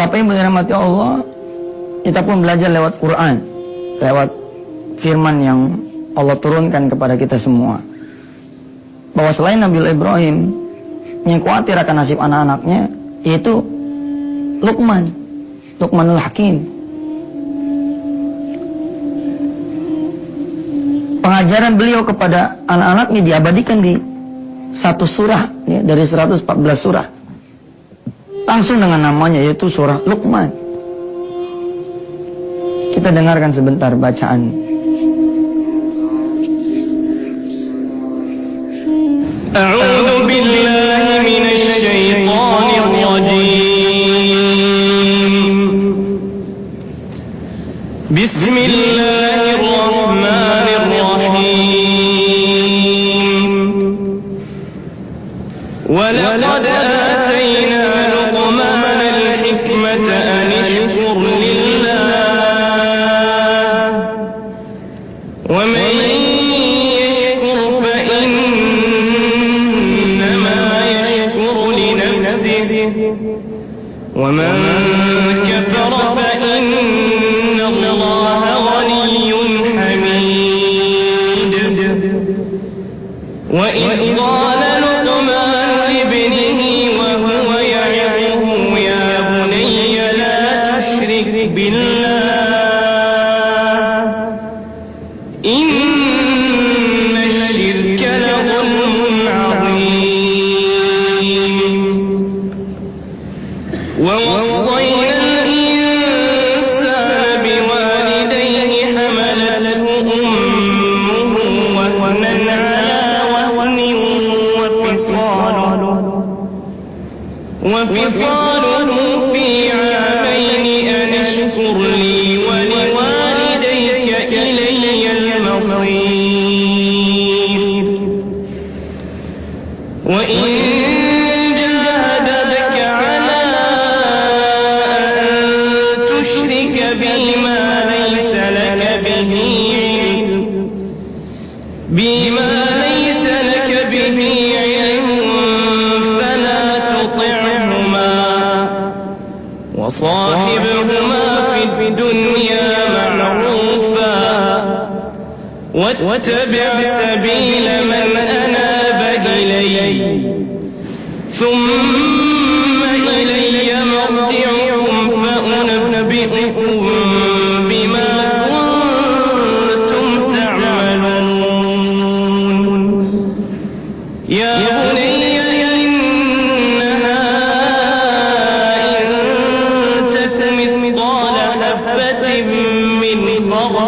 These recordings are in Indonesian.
Bapak yang dirahmati Allah, kita pun belajar lewat Quran, lewat firman yang Allah turunkan kepada kita semua. Bahwa selain Nabi Ibrahim yang khawatir akan nasib anak-anaknya, yaitu Luqman, Luqmanul Hakim. Pengajaran beliau kepada anak-anaknya diabadikan di satu surah ya, dari 114 surah. Langsung dengan namanya yaitu surah Luqman. Kita dengarkan sebentar bacaan. ومن كفر فإن fosse, fosse وصاحبهما في الدنيا معروفا. واتبع سبيل من أناب إلي. ثم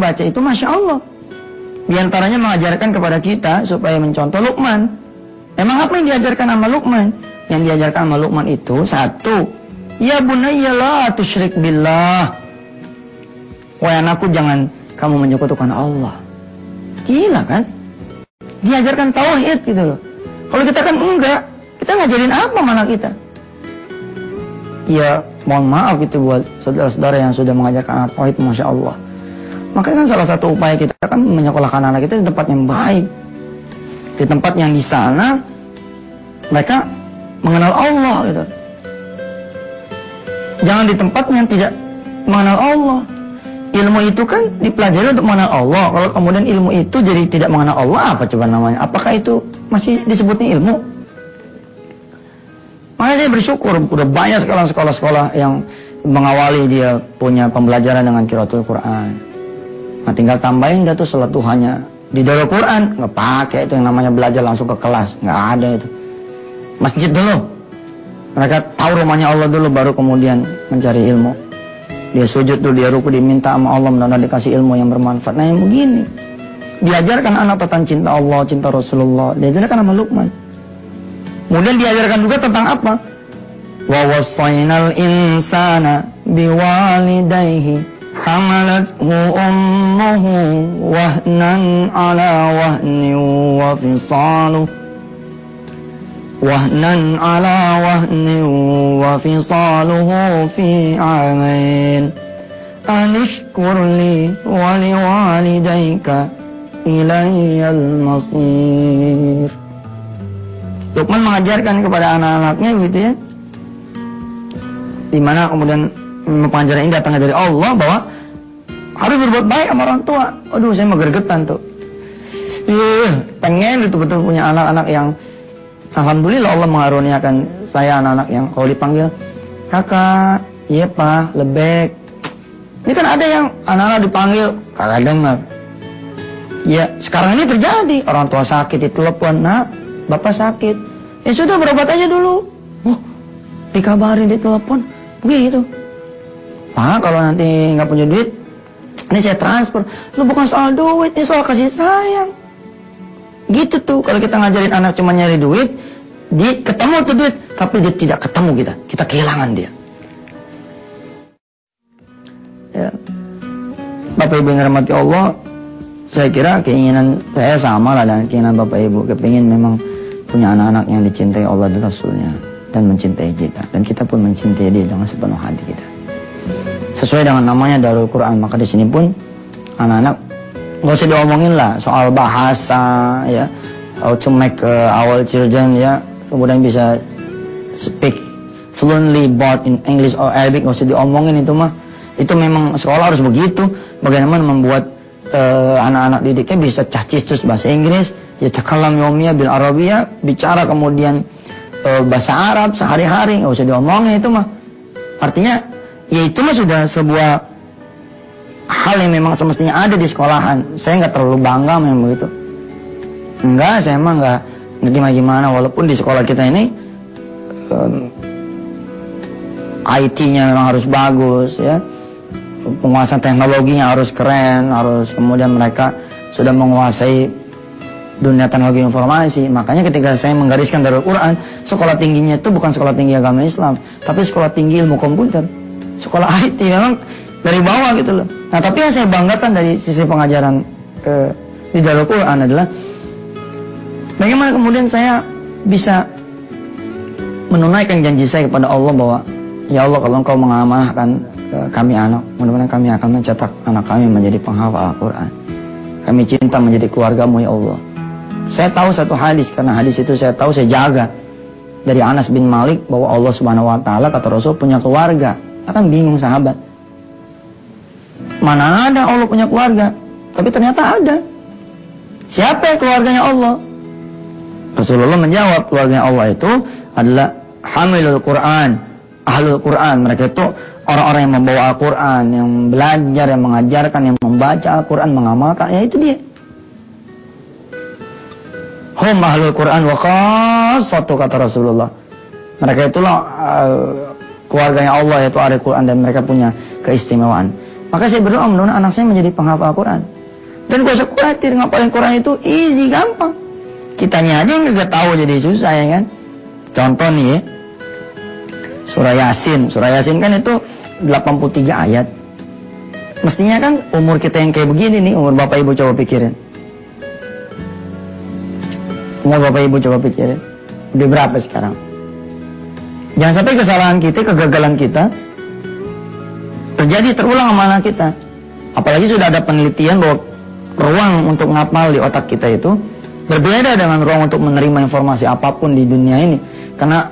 baca itu Masya Allah. Di antaranya mengajarkan kepada kita supaya mencontoh Luqman. Emang apa yang diajarkan sama Luqman? Yang diajarkan sama Luqman itu satu. Ya bunayya la tusyrik billah. Wahai anakku jangan kamu menyekutukan Allah. Gila kan? Diajarkan tauhid gitu loh. Kalau kita kan enggak, kita ngajarin apa mana kita? Ya mohon maaf itu buat saudara-saudara yang sudah mengajarkan tauhid, masya Allah. Makanya kan salah satu upaya kita kan menyekolahkan anak kita di tempat yang baik. Di tempat yang di sana mereka mengenal Allah gitu. Jangan di tempat yang tidak mengenal Allah. Ilmu itu kan dipelajari untuk mengenal Allah. Kalau kemudian ilmu itu jadi tidak mengenal Allah, apa coba namanya? Apakah itu masih disebutnya ilmu? Makanya saya bersyukur udah banyak sekolah-sekolah-sekolah yang mengawali dia punya pembelajaran dengan kiratul Quran. Nah, tinggal tambahin dia tuh sholat duhanya di dalam Quran nggak pakai itu yang namanya belajar langsung ke kelas. Nggak ada itu. Masjid dulu. Mereka tahu rumahnya Allah dulu baru kemudian mencari ilmu. Dia sujud dulu dia ruku diminta sama Allah mudah dikasih ilmu yang bermanfaat. Nah yang begini. Diajarkan anak tentang cinta Allah cinta Rasulullah. Diajarkan sama Luqman. Kemudian diajarkan juga tentang apa? Wa wasainal insana biwalidayhi حملته أمه وهنا على وهن وفصاله وهنا على وهن وفصاله في عامين أن اشكر لي ولوالديك إلي المصير Lukman mengajarkan kepada anak-anaknya gitu ya. Dimana kemudian pengajaran ini datangnya dari Allah bahwa harus berbuat baik sama orang tua. Aduh, saya gergetan tuh. Uh, pengen betul-betul punya anak-anak yang Alhamdulillah Allah mengaruniakan saya anak-anak yang kalau dipanggil kakak, iya pak, lebek. Ini kan ada yang anak-anak dipanggil kakak dengar. Ya sekarang ini terjadi orang tua sakit ditelepon, nak bapak sakit. Ya sudah berobat aja dulu. Oh, dikabarin ditelepon, begitu. Pak, kalau nanti nggak punya duit, ini saya transfer. Lu bukan soal duit, ini soal kasih sayang. Gitu tuh, kalau kita ngajarin anak cuma nyari duit, dia ketemu tuh duit, tapi dia tidak ketemu kita. Kita kehilangan dia. Ya. Bapak Ibu yang rahmati Allah, saya kira keinginan saya sama lah dengan keinginan Bapak Ibu. Kepingin memang punya anak-anak yang dicintai Allah dan Rasulnya dan mencintai kita. Dan kita pun mencintai dia dengan sepenuh hati kita sesuai dengan namanya Darul Quran. Maka di sini pun anak-anak nggak usah diomongin lah soal bahasa ya. How to make uh, our children ya. Kemudian bisa speak fluently both in English or Arabic nggak usah diomongin itu mah. Itu memang sekolah harus begitu. Bagaimana membuat uh, anak-anak didiknya bisa cacistus bahasa Inggris ya cakalam yomia bil Arabia bicara kemudian uh, bahasa Arab sehari-hari nggak usah diomongin itu mah. Artinya ya itu mah sudah sebuah hal yang memang semestinya ada di sekolahan. Saya nggak terlalu bangga memang begitu. Enggak, saya emang nggak gimana gimana. Walaupun di sekolah kita ini um, IT-nya memang harus bagus ya. Penguasaan teknologinya harus keren, harus kemudian mereka sudah menguasai dunia teknologi informasi. Makanya ketika saya menggariskan dari Quran, sekolah tingginya itu bukan sekolah tinggi agama Islam, tapi sekolah tinggi ilmu komputer sekolah IT memang dari bawah gitu loh. Nah tapi yang saya banggakan dari sisi pengajaran ke di dalam Quran adalah bagaimana kemudian saya bisa menunaikan janji saya kepada Allah bahwa ya Allah kalau engkau mengamanahkan eh, kami anak, mudah-mudahan kami akan mencetak anak kami menjadi penghafal Al-Quran. Kami cinta menjadi keluargamu ya Allah. Saya tahu satu hadis karena hadis itu saya tahu saya jaga dari Anas bin Malik bahwa Allah Subhanahu wa taala kata Rasul punya keluarga akan bingung sahabat. Mana ada Allah punya keluarga? Tapi ternyata ada. Siapa keluarganya Allah? Rasulullah menjawab keluarganya Allah itu adalah hamilul Quran, ahlul Quran. Mereka itu orang-orang yang membawa Al-Quran, yang belajar, yang mengajarkan, yang membaca Al-Quran, mengamalkan. Ya itu dia. Hum ahlul Quran wa satu kata Rasulullah. Mereka itulah uh, keluarganya Allah yaitu ahli Quran dan mereka punya keistimewaan. Maka saya berdoa mudah-mudahan anak saya menjadi penghafal Quran. Dan gak usah khawatir ngapalin Quran itu easy gampang. Kitanya aja yang gak tahu jadi susah ya kan. Contoh nih ya. Surah Yasin. Surah Yasin kan itu 83 ayat. Mestinya kan umur kita yang kayak begini nih, umur Bapak Ibu coba pikirin. Umur Bapak Ibu coba pikirin. Udah berapa sekarang? Jangan sampai kesalahan kita, kegagalan kita terjadi terulang sama anak kita. Apalagi sudah ada penelitian bahwa ruang untuk ngapal di otak kita itu berbeda dengan ruang untuk menerima informasi apa pun di dunia ini. Karena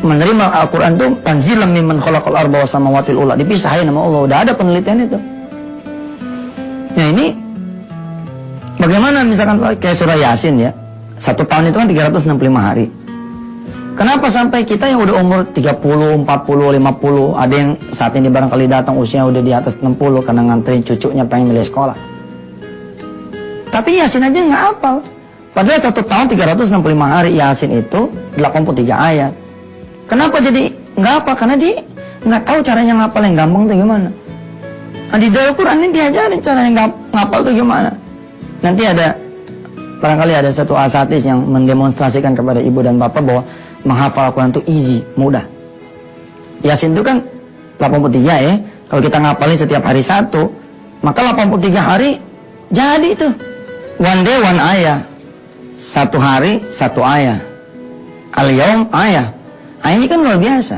menerima Al-Quran itu tanzilam mimman khalaqal arba wa samawatil ula. Dipisahin sama Allah. Udah ada penelitian itu. Nah ini bagaimana misalkan kayak surah Yasin ya. Satu tahun itu kan 365 hari. Kenapa sampai kita yang udah umur 30, 40, 50, ada yang saat ini barangkali datang usia udah di atas 60 karena nganterin cucunya pengen milih sekolah. Tapi Yasin aja nggak hafal. Padahal satu tahun 365 hari Yasin itu 83 ayat. Kenapa jadi nggak apa? Karena dia nggak tahu caranya ngapal yang gampang tuh gimana. Nah, di dalam Quran ini diajarin caranya ngapal tuh gimana. Nanti ada barangkali ada satu asatis yang mendemonstrasikan kepada ibu dan bapak bahwa menghafal Al-Quran itu easy, mudah. Yasin itu kan 83 ya. Kalau kita ngapalin setiap hari satu, maka 83 hari jadi itu. One day one ayah. Satu hari satu ayah. Al-yawm ayah. Nah, ini kan luar biasa.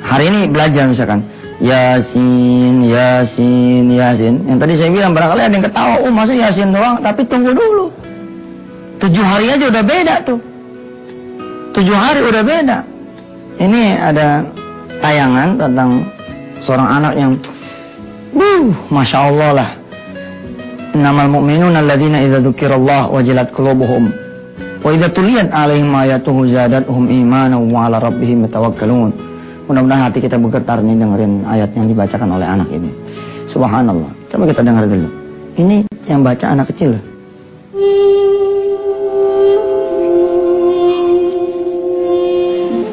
Hari ini belajar misalkan. Yasin, Yasin, Yasin. Yang tadi saya bilang barangkali ada yang ketawa. Oh masa Yasin doang. Tapi tunggu dulu. Tujuh hari aja udah beda tuh. Tujuh hari udah beda. Ini ada tayangan tentang seorang anak yang, uh, masya Allah lah. Innamal mu'minun alladzina idza dzukirallah wajilat qulubuhum wa idza tuliyat alaihim ayatuhu zadatuhum imanan wa ala rabbihim yatawakkalun. Mudah-mudahan hati kita bergetar nih dengerin ayat yang dibacakan oleh anak ini. Subhanallah. Coba kita dengar dulu. Ini yang baca anak kecil.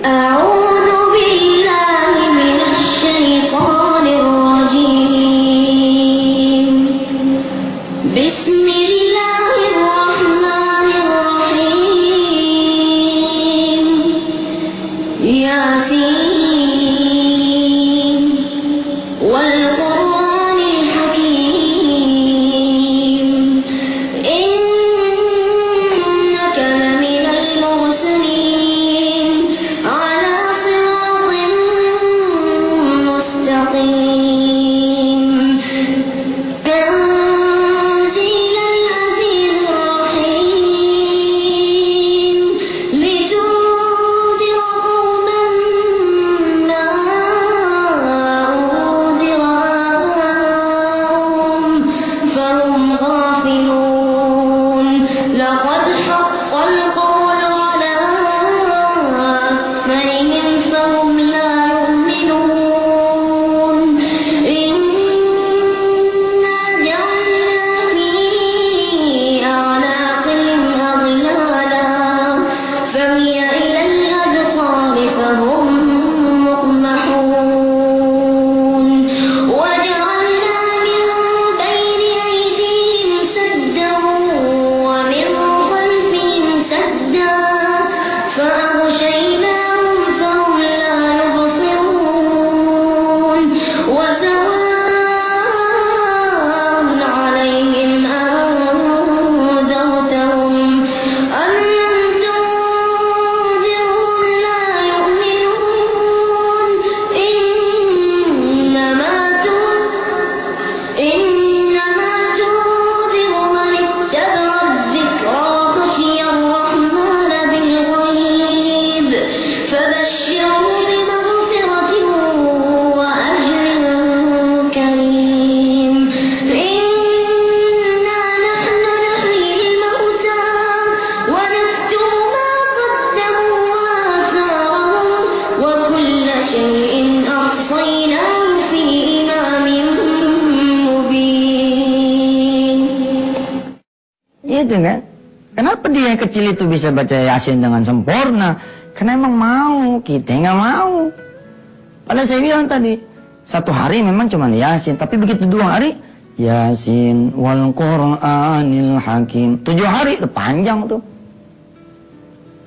áo kecil itu bisa baca Yasin dengan sempurna. Karena emang mau, kita nggak mau. Padahal saya bilang tadi, satu hari memang cuma Yasin. Tapi begitu dua hari, Yasin wal Qur'anil Hakim. Tujuh hari, itu panjang tuh.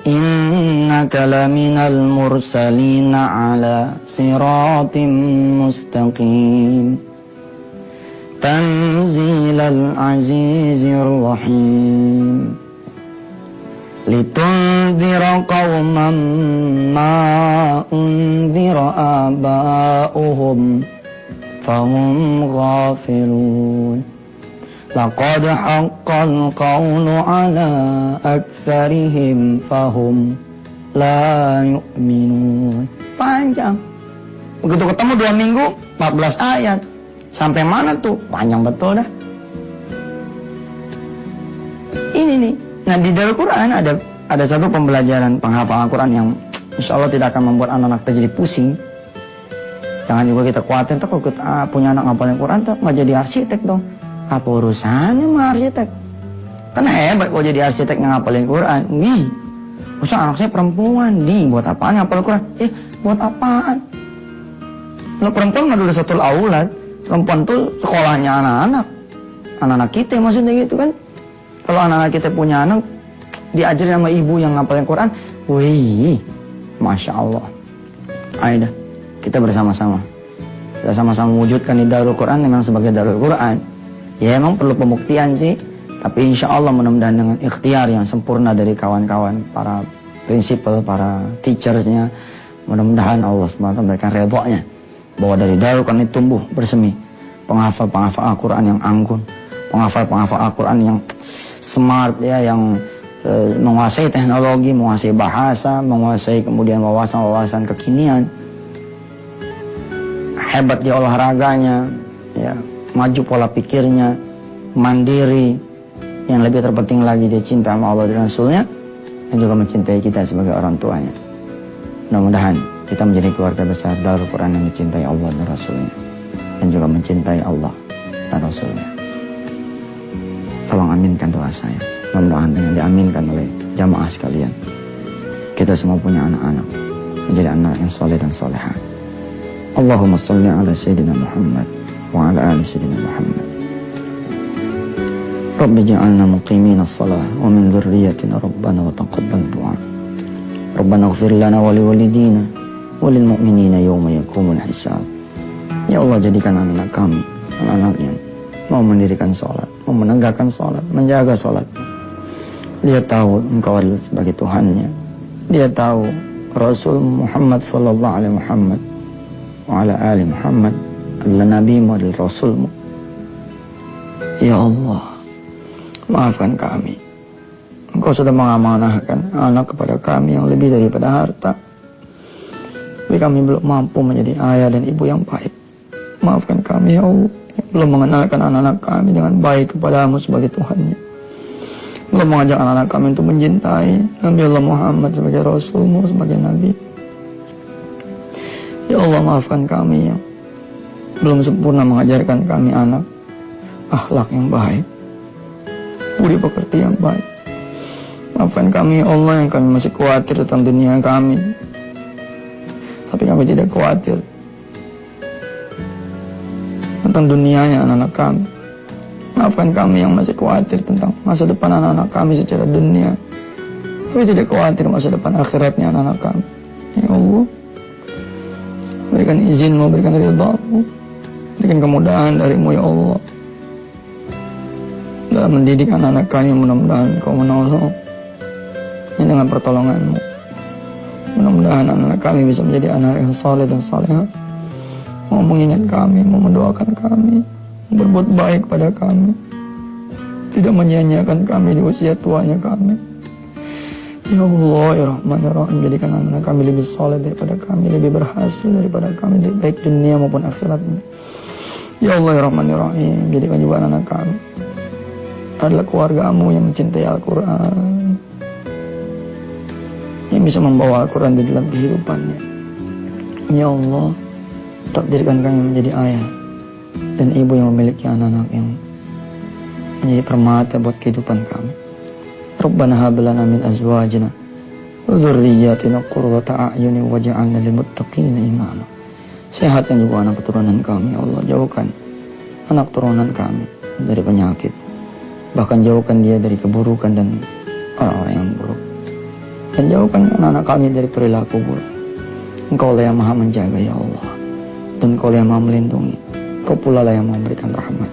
Innaka laminal mursalina ala siratim mustaqim. Tanzilal azizir rahim. لتنذر قوما ما أنذر آباؤهم فهم غافلون لقد حق القول على أكثرهم فهم لا يؤمنون panjang begitu ketemu dua minggu 14 ayat sampai mana tuh panjang betul dah ini nih Nah di dalam Quran ada ada satu pembelajaran penghafalan Al-Quran yang insya Allah tidak akan membuat anak-anak terjadi pusing. Jangan juga kita khawatir, tuh kalau kita ah, punya anak ngapalin Quran tuh nggak jadi arsitek dong. Apa urusannya sama arsitek? Kan hebat kalau jadi arsitek yang ngapalin Quran. Wih, masa anak saya perempuan, nih buat apaan ngapalin Quran? Eh, buat apaan? Kalau perempuan mah udah satu aulad, perempuan tuh sekolahnya anak-anak. Anak-anak kita maksudnya gitu kan. Kalau anak-anak kita punya anak, diajarin sama ibu yang ngapalin Quran, wih, Masya Allah. Ayo dah, kita bersama-sama. Kita sama-sama wujudkan di Darul Quran memang sebagai Darul Quran. Ya emang perlu pembuktian sih. Tapi insya Allah mudah-mudahan dengan ikhtiar yang sempurna dari kawan-kawan, para prinsipal, para teachersnya, mudah-mudahan Allah SWT memberikan redoknya bahwa dari Darul Quran itu tumbuh bersemi penghafal-penghafal Al-Quran yang anggun, penghafal-penghafal Al-Quran yang smart ya, yang e, menguasai teknologi, menguasai bahasa, menguasai kemudian wawasan-wawasan kekinian, hebat di olahraganya, ya, maju pola pikirnya, mandiri, yang lebih terpenting lagi dia cinta sama Allah dan Rasulnya, dan juga mencintai kita sebagai orang tuanya. Mudah-mudahan kita menjadi keluarga besar Darul Quran yang mencintai Allah dan Rasulnya, dan juga mencintai Allah dan Rasulnya. Tolong aminkan doa saya. Mudah-mudahan dengan diaminkan oleh jamaah sekalian. Kita semua punya anak-anak. Menjadi anak yang soleh dan soleha. Allahumma salli ala Sayyidina Muhammad. Wa ala ali Sayyidina Muhammad. Rabbi ja'alna muqimina salah. Wa min dhurriyatina Rabbana wa taqabbal du'a. Rabbana gfir lana wa liwalidina. Wa lil mu'minina yawma yakumul hisab. Ya Allah jadikan anak-anak kami. Anak-anak yang mau mendirikan sholat. Mau menegakkan sholat. Menjaga sholat dia tahu engkau adalah sebagai Tuhannya. Dia tahu Rasul Muhammad sallallahu alaihi Muhammad wa ala ali Muhammad adalah nabimu adalah rasulmu. Ya Allah, maafkan kami. Engkau sudah mengamanahkan anak kepada kami yang lebih daripada harta. Tapi kami belum mampu menjadi ayah dan ibu yang baik. Maafkan kami ya Allah. Belum mengenalkan anak-anak kami dengan baik kepadamu sebagai Tuhannya. Allah mengajak anak-anak kami untuk mencintai Nabi Allah Muhammad sebagai Rasulmu, sebagai Nabi. Ya Allah maafkan kami yang belum sempurna mengajarkan kami anak akhlak yang baik, budi pekerti yang baik. Maafkan kami ya Allah yang kami masih khawatir tentang dunia kami. Tapi kami tidak khawatir tentang dunianya anak-anak kami. Maafkan kami yang masih khawatir tentang masa depan anak-anak kami secara dunia. Kami tidak khawatir masa depan akhiratnya anak-anak kami. Ya Allah. Berikan izin, berikan ridhamu. Berikan kemudahan darimu ya Allah. Dalam mendidik anak-anak kami mudah-mudahan kau menolong. Ini dengan pertolonganmu. Mudah-mudahan anak-anak kami bisa menjadi anak yang saleh dan saleh. Mau mengingat kami, mau mendoakan kami berbuat baik pada kami. Tidak menyia-nyiakan kami di usia tuanya kami. Ya Allah, ya Rahman, ya Rahim, jadikan anak kami lebih soleh daripada kami, lebih berhasil daripada kami, baik dunia maupun akhiratnya. Ya Allah, ya Rahman, ya Rahim, jadikan juga anak kami adalah keluargamu yang mencintai Al-Quran, yang bisa membawa Al-Quran di dalam kehidupannya. Ya Allah, takdirkan kami menjadi ayah dan ibu yang memiliki anak-anak yang menjadi permata buat kehidupan kami. Rabbana hab lana min azwajina wa dzurriyyatina qurrata a'yunin waj'alna lil muttaqina imama. Sehatkan juga anak keturunan kami, ya Allah. Jauhkan anak keturunan kami dari penyakit. Bahkan jauhkan dia dari keburukan dan orang-orang yang buruk. Dan jauhkan anak-anak kami dari perilaku buruk. Engkau lah yang maha menjaga, ya Allah. Dan engkau lah yang maha melindungi. Kau pula lah yang memberikan rahmat.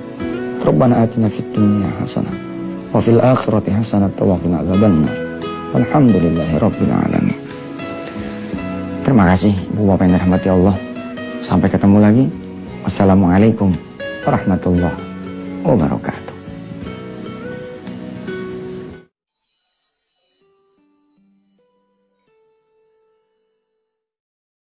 Rabbana atina fid dunya hasanah wa fil akhirati hasanah wa qina. Alhamdulillahi rabbil alamin. Terima kasih Ibu Bapak yang dirahmati Allah. Sampai ketemu lagi. Wassalamualaikum warahmatullahi wabarakatuh.